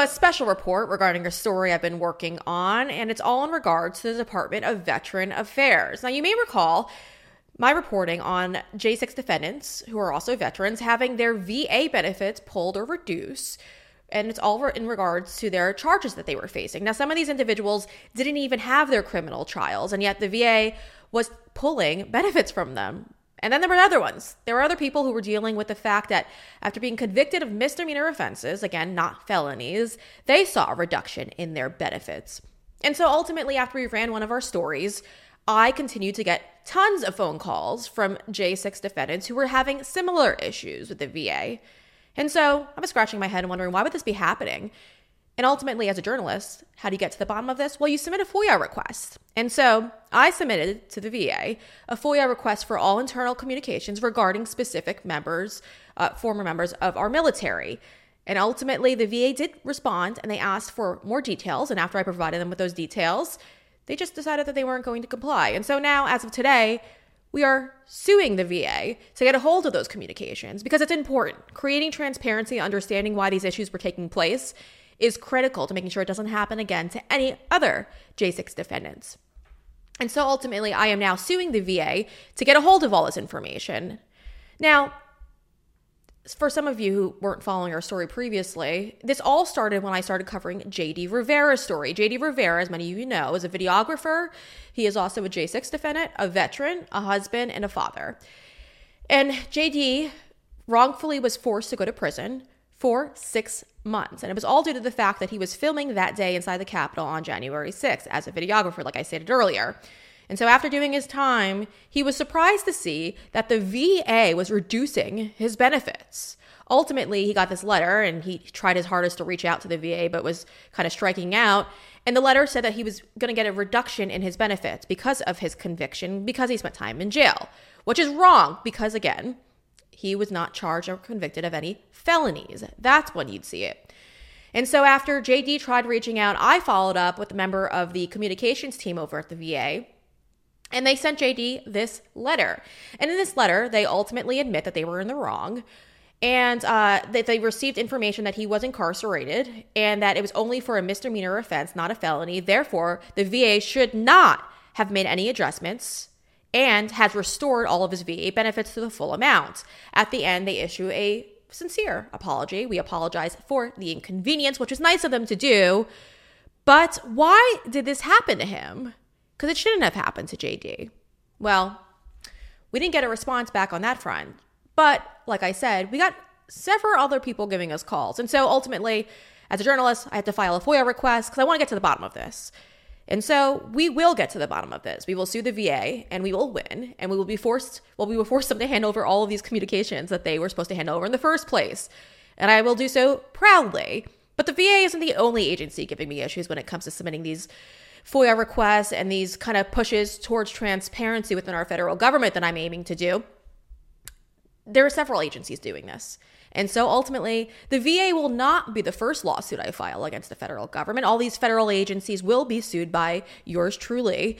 a special report regarding a story I've been working on, and it's all in regards to the Department of Veteran Affairs. Now, you may recall my reporting on J6 defendants, who are also veterans, having their VA benefits pulled or reduced. And it's all in regards to their charges that they were facing. Now, some of these individuals didn't even have their criminal trials, and yet the VA was pulling benefits from them. And then there were other ones. There were other people who were dealing with the fact that after being convicted of misdemeanor offenses, again, not felonies, they saw a reduction in their benefits. And so ultimately, after we ran one of our stories, I continued to get tons of phone calls from J6 defendants who were having similar issues with the VA. And so I was scratching my head and wondering why would this be happening? And ultimately, as a journalist, how do you get to the bottom of this? Well, you submit a FOIA request. And so I submitted to the VA a FOIA request for all internal communications regarding specific members, uh, former members of our military. And ultimately, the VA did respond and they asked for more details. And after I provided them with those details, they just decided that they weren't going to comply. And so now, as of today, we are suing the VA to get a hold of those communications because it's important. Creating transparency, understanding why these issues were taking place is critical to making sure it doesn't happen again to any other J6 defendants. And so ultimately, I am now suing the VA to get a hold of all this information. Now, for some of you who weren't following our story previously, this all started when I started covering JD Rivera's story. JD Rivera, as many of you know, is a videographer. He is also a J6 defendant, a veteran, a husband, and a father. And JD wrongfully was forced to go to prison for six months. And it was all due to the fact that he was filming that day inside the Capitol on January 6th as a videographer, like I stated earlier. And so after doing his time, he was surprised to see that the VA was reducing his benefits. Ultimately, he got this letter and he tried his hardest to reach out to the VA, but was kind of striking out. And the letter said that he was going to get a reduction in his benefits because of his conviction, because he spent time in jail, which is wrong because, again, he was not charged or convicted of any felonies. That's when you'd see it. And so after JD tried reaching out, I followed up with a member of the communications team over at the VA. And they sent JD this letter. And in this letter, they ultimately admit that they were in the wrong and uh, that they received information that he was incarcerated and that it was only for a misdemeanor offense, not a felony. Therefore, the VA should not have made any adjustments and has restored all of his VA benefits to the full amount. At the end, they issue a sincere apology. We apologize for the inconvenience, which was nice of them to do. But why did this happen to him? Because it shouldn't have happened to JD. Well, we didn't get a response back on that front. But like I said, we got several other people giving us calls. And so ultimately, as a journalist, I had to file a FOIA request because I want to get to the bottom of this. And so we will get to the bottom of this. We will sue the VA and we will win. And we will be forced, well, we will force them to hand over all of these communications that they were supposed to hand over in the first place. And I will do so proudly. But the VA isn't the only agency giving me issues when it comes to submitting these FOIA requests and these kind of pushes towards transparency within our federal government that I'm aiming to do. There are several agencies doing this. And so ultimately, the VA will not be the first lawsuit I file against the federal government. All these federal agencies will be sued by yours truly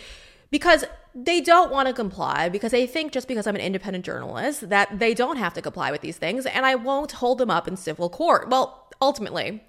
because they don't want to comply because they think just because I'm an independent journalist that they don't have to comply with these things and I won't hold them up in civil court. Well, ultimately,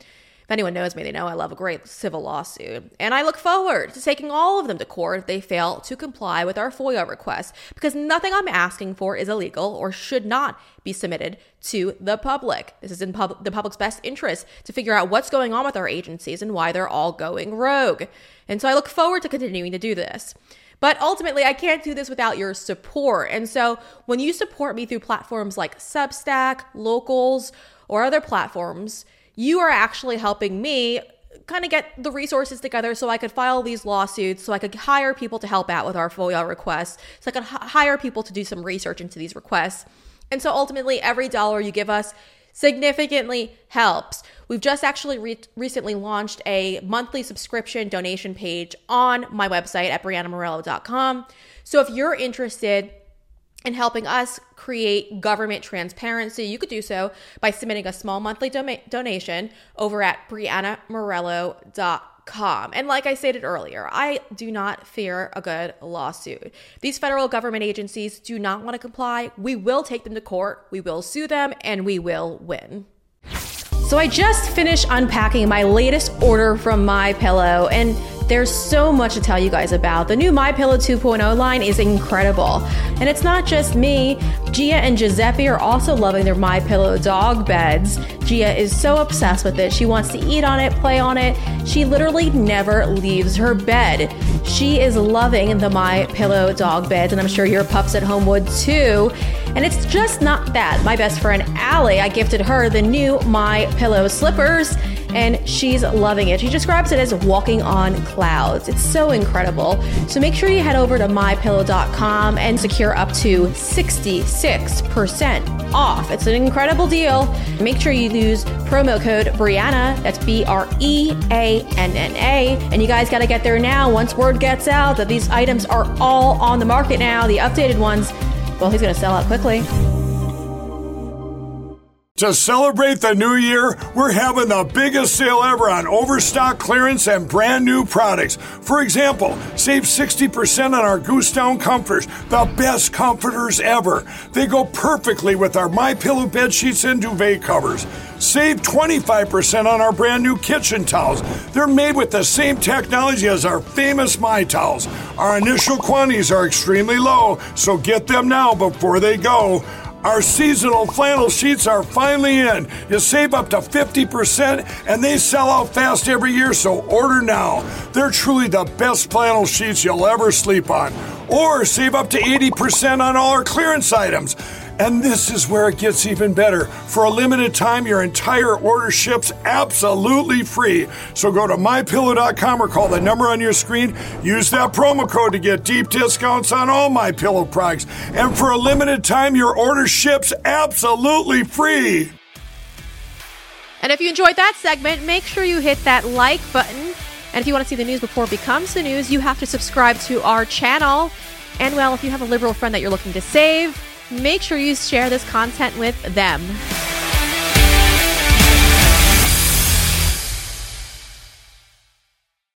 if anyone knows me, they know I love a great civil lawsuit. And I look forward to taking all of them to court if they fail to comply with our FOIA requests, because nothing I'm asking for is illegal or should not be submitted to the public. This is in pub- the public's best interest to figure out what's going on with our agencies and why they're all going rogue. And so I look forward to continuing to do this. But ultimately, I can't do this without your support. And so when you support me through platforms like Substack, Locals, or other platforms, you are actually helping me kind of get the resources together so I could file these lawsuits, so I could hire people to help out with our FOIA requests, so I could h- hire people to do some research into these requests. And so ultimately, every dollar you give us significantly helps. We've just actually re- recently launched a monthly subscription donation page on my website at breannamorello.com. So if you're interested in helping us create government transparency, you could do so by submitting a small monthly donation over at breannamorello.com. And like I stated earlier, I do not fear a good lawsuit. These federal government agencies do not want to comply. We will take them to court, we will sue them, and we will win. So I just finished unpacking my latest order from My Pillow and there's so much to tell you guys about. The new My Pillow 2.0 line is incredible. And it's not just me. Gia and Giuseppe are also loving their My Pillow dog beds. Gia is so obsessed with it. She wants to eat on it, play on it. She literally never leaves her bed. She is loving the My Pillow dog beds, and I'm sure your pups at home would too. And it's just not that. My best friend Allie, I gifted her the new My Pillow slippers and she's loving it. She describes it as walking on clouds. It's so incredible. So make sure you head over to mypillow.com and secure up to 66% off. It's an incredible deal. Make sure you use promo code Breanna. that's B R E A N N A, and you guys got to get there now once word gets out that these items are all on the market now, the updated ones. Well, he's going to sell out quickly. To celebrate the new year, we're having the biggest sale ever on overstock clearance and brand new products. For example, save 60% on our Goose Down comforters, the best comforters ever. They go perfectly with our My Pillow bed sheets and duvet covers. Save 25% on our brand new kitchen towels. They're made with the same technology as our famous My Towels. Our initial quantities are extremely low, so get them now before they go. Our seasonal flannel sheets are finally in. You save up to 50% and they sell out fast every year, so order now. They're truly the best flannel sheets you'll ever sleep on. Or save up to 80% on all our clearance items. And this is where it gets even better. For a limited time, your entire order ships absolutely free. So go to mypillow.com or call the number on your screen. Use that promo code to get deep discounts on all my pillow products. And for a limited time, your order ships absolutely free. And if you enjoyed that segment, make sure you hit that like button. And if you want to see the news before it becomes the news, you have to subscribe to our channel. And well, if you have a liberal friend that you're looking to save, make sure you share this content with them.